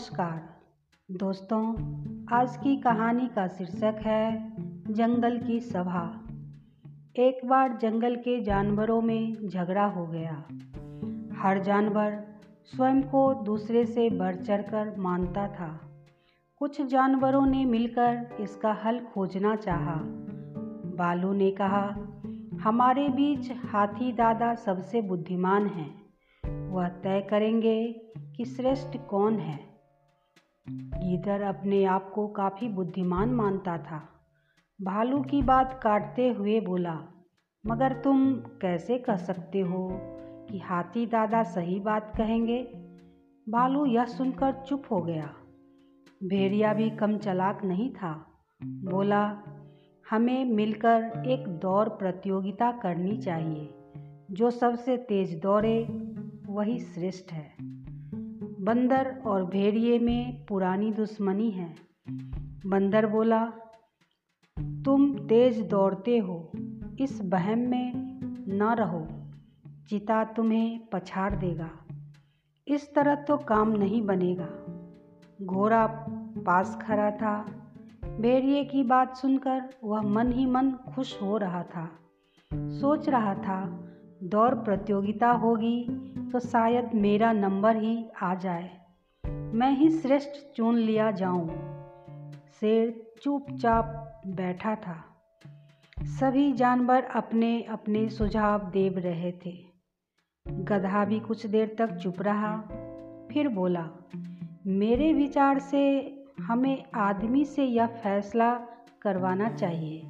नमस्कार। दोस्तों, आज की कहानी का शीर्षक है, जंगल की सभा। एक बार जंगल के जानवरों में झगड़ा हो गया। हर जानवर स्वयं को दूसरे से बढ़ चढ़कर मानता था। कुछ जानवरों ने मिलकर इसका हल खोजना चाहा। बालू ने कहा, हमारे बीच हाथी दादा सबसे बुद्धिमान हैं। वह तय करेंगे कि श्रेष्ठ कौन है। गीदड़ अपने आप को काफ़ी बुद्धिमान मानता था। भालू की बात काटते हुए बोला, मगर तुम कैसे कह सकते हो कि हाथी दादा सही बात कहेंगे? भालू यह सुनकर चुप हो गया। भेड़िया भी कम चलाक नहीं था। बोला, हमें मिलकर एक दौड़ प्रतियोगिता करनी चाहिए। जो सबसे तेज दौड़े, वही श्रेष्ठ है। बंदर और भेड़िए में पुरानी दुश्मनी है। बंदर बोला, तुम तेज दौड़ते हो, इस बहम में न रहो, चिता तुम्हें पछाड़ देगा। इस तरह तो काम नहीं बनेगा। घोड़ा पास खड़ा था। भेड़िए की बात सुनकर वह मन ही मन खुश हो रहा था। सोच रहा था, दौड़ प्रतियोगिता होगी तो शायद मेरा नंबर ही आ जाए। मैं ही श्रेष्ठ चुन लिया जाऊँ। शेर चुपचाप बैठा था। सभी जानवर अपने अपने सुझाव दे रहे थे। गधा भी कुछ देर तक चुप रहा, फिर बोला, मेरे विचार से हमें आदमी से यह फैसला करवाना चाहिए।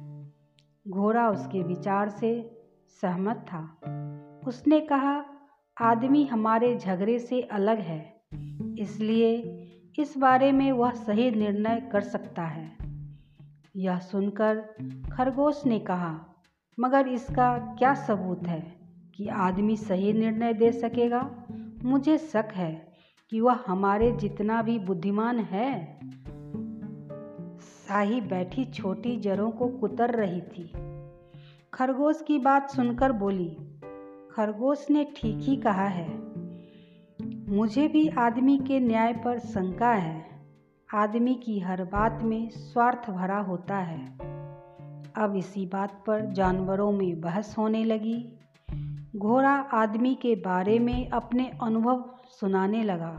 घोड़ा उसके विचार से सहमत था। उसने कहा आदमी हमारे झगड़े से अलग है, इसलिए इस बारे में वह सही निर्णय कर सकता है। यह सुनकर खरगोश ने कहा, मगर इसका क्या सबूत है कि आदमी सही निर्णय दे सकेगा? मुझे शक है कि वह हमारे जितना भी बुद्धिमान है। शाही बैठी छोटी जड़ों को कुतर रही थी। खरगोश की बात सुनकर बोली खरगोश ने ठीक ही कहा है। मुझे भी आदमी के न्याय पर शंका है। आदमी की हर बात में स्वार्थ भरा होता है। अब इसी बात पर जानवरों में बहस होने लगी। घोड़ा आदमी के बारे में अपने अनुभव सुनाने लगा।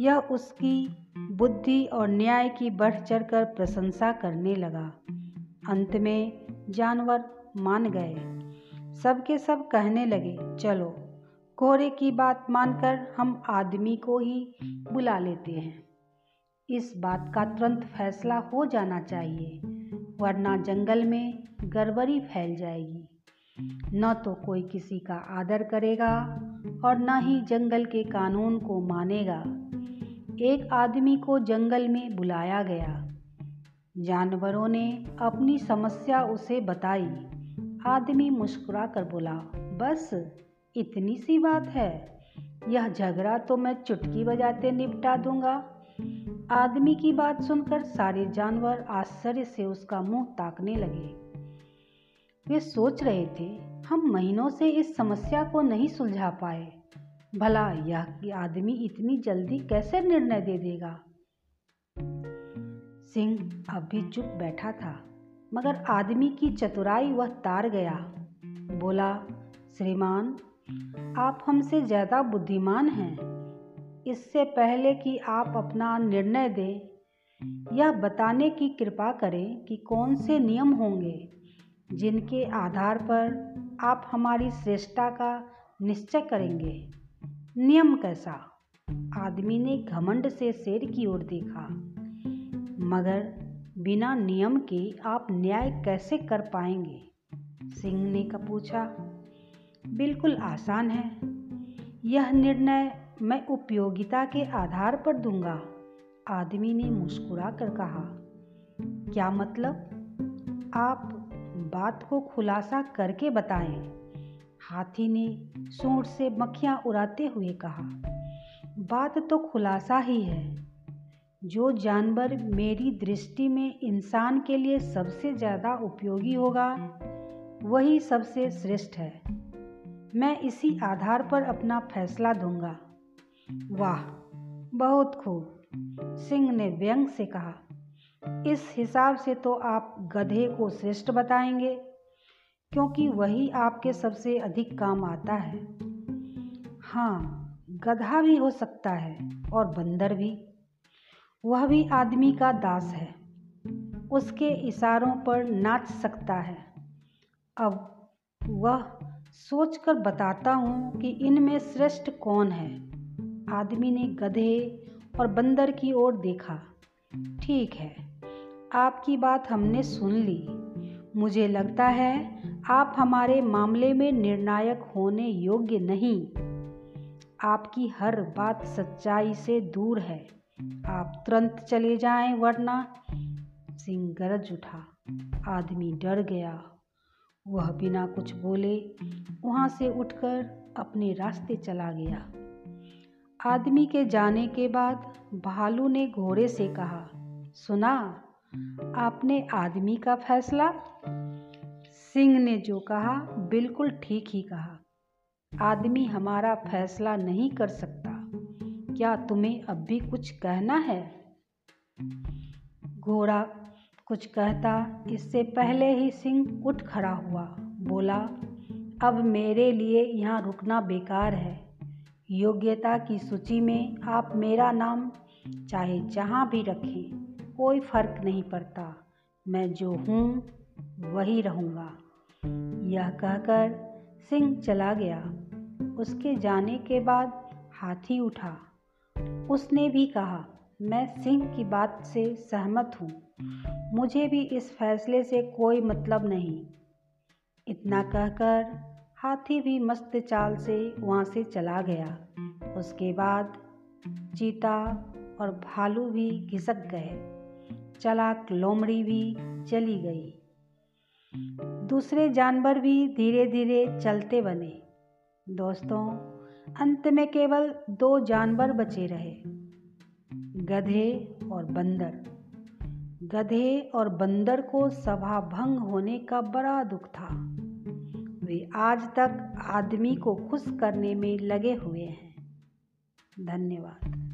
यह उसकी बुद्धि और न्याय की बढ़ चढ़कर प्रशंसा करने लगा। अंत में जानवर मान गए। सब के सब कहने लगे, चलो घोड़े की बात मानकर हम आदमी को ही बुला लेते हैं। इस बात का तुरंत फैसला हो जाना चाहिए, वरना जंगल में गड़बड़ी फैल जाएगी। न तो कोई किसी का आदर करेगा और न ही जंगल के कानून को मानेगा। एक आदमी को जंगल में बुलाया गया। जानवरों ने अपनी समस्या उसे बताई। आदमी मुस्कुरा कर बोला, बस, इतनी सी बात है। यह झगड़ा तो मैं चुटकी बजाते निपटा दूँगा। आदमी की बात सुनकर सारे जानवर आश्चर्य से उसका मुँह ताकने लगे। वे सोच रहे थे, हम महीनों से इस समस्या को नहीं सुलझा पाए। भला यह आदमी इतनी जल्दी कैसे निर्णय दे देगा? सिंह अब भी चुप बैठा था। मगर आदमी की चतुराई वह तार गया। बोला, श्रीमान, आप हमसे ज़्यादा बुद्धिमान हैं। इससे पहले कि आप अपना निर्णय दें, यह बताने की कृपा करें कि कौन से नियम होंगे जिनके आधार पर आप हमारी श्रेष्ठता का निश्चय करेंगे। नियम कैसा? आदमी ने घमंड से शेर की ओर देखा। मगर बिना नियम के आप न्याय कैसे कर पाएँगे? सिंह ने का पूछा, बिल्कुल आसान है। यह निर्णय मैं उपयोगिता के आधार पर दूँगा, आदमी ने मुस्कुरा कर कहा। क्या मतलब? आप बात को खुलासा करके बताएँ। हाथी ने सूट से मक्खियाँ उड़ाते हुए कहा, बात तो खुलासा ही है। जो जानवर मेरी दृष्टि में इंसान के लिए सबसे ज़्यादा उपयोगी होगा, वही सबसे श्रेष्ठ है। मैं इसी आधार पर अपना फैसला दूँगा। वाह, बहुत खूब। सिंह ने व्यंग से कहा, इस हिसाब से तो आप गधे को श्रेष्ठ बताएँगे, क्योंकि वही आपके सबसे अधिक काम आता है। हाँ गधा भी हो सकता है और बंदर भी। वह भी आदमी का दास है। उसके इशारों पर नाच सकता है। अब वह सोचकर बताता हूँ कि इनमें श्रेष्ठ कौन है। आदमी ने गधे और बंदर की ओर देखा। ठीक है, आपकी बात हमने सुन ली। मुझे लगता है आप हमारे मामले में निर्णायक होने योग्य नहीं। आपकी हर बात सच्चाई से दूर है। आप तुरंत चले जाएँ, वरना सिंह गरज उठा। आदमी डर गया। वह बिना कुछ बोले वहाँ से उठकर अपने रास्ते चला गया। आदमी के जाने के बाद भालू ने घोड़े से कहा, सुना, आपने आदमी का फैसला? सिंह ने जो कहा, बिल्कुल ठीक ही कहा। आदमी हमारा फैसला नहीं कर सकता। क्या तुम्हें अब भी कुछ कहना है? घोड़ा कुछ कहता, इससे पहले ही सिंह उठ खड़ा हुआ। बोला, अब मेरे लिए यहाँ रुकना बेकार है। योग्यता की सूची में आप मेरा नाम चाहे जहाँ भी रखें, कोई फ़र्क नहीं पड़ता। मैं जो हूँ, वही रहूँगा। यह कहकर सिंह चला गया। उसके जाने के बाद हाथी उठा। उसने भी कहा, मैं सिंह की बात से सहमत हूँ। मुझे भी इस फैसले से कोई मतलब नहीं। इतना कहकर हाथी भी मस्त चाल से वहाँ से चला गया। उसके बाद चीता और भालू भी घिसक गए। चलाक लोमड़ी भी चली गई। दूसरे जानवर भी धीरे धीरे चलते बने। दोस्तों अंत में केवल दो जानवर बचे रहे, गधे और बंदर। गधे और बंदर को सभा भंग होने का बड़ा दुख था। वे आज तक आदमी को खुश करने में लगे हुए हैं। धन्यवाद।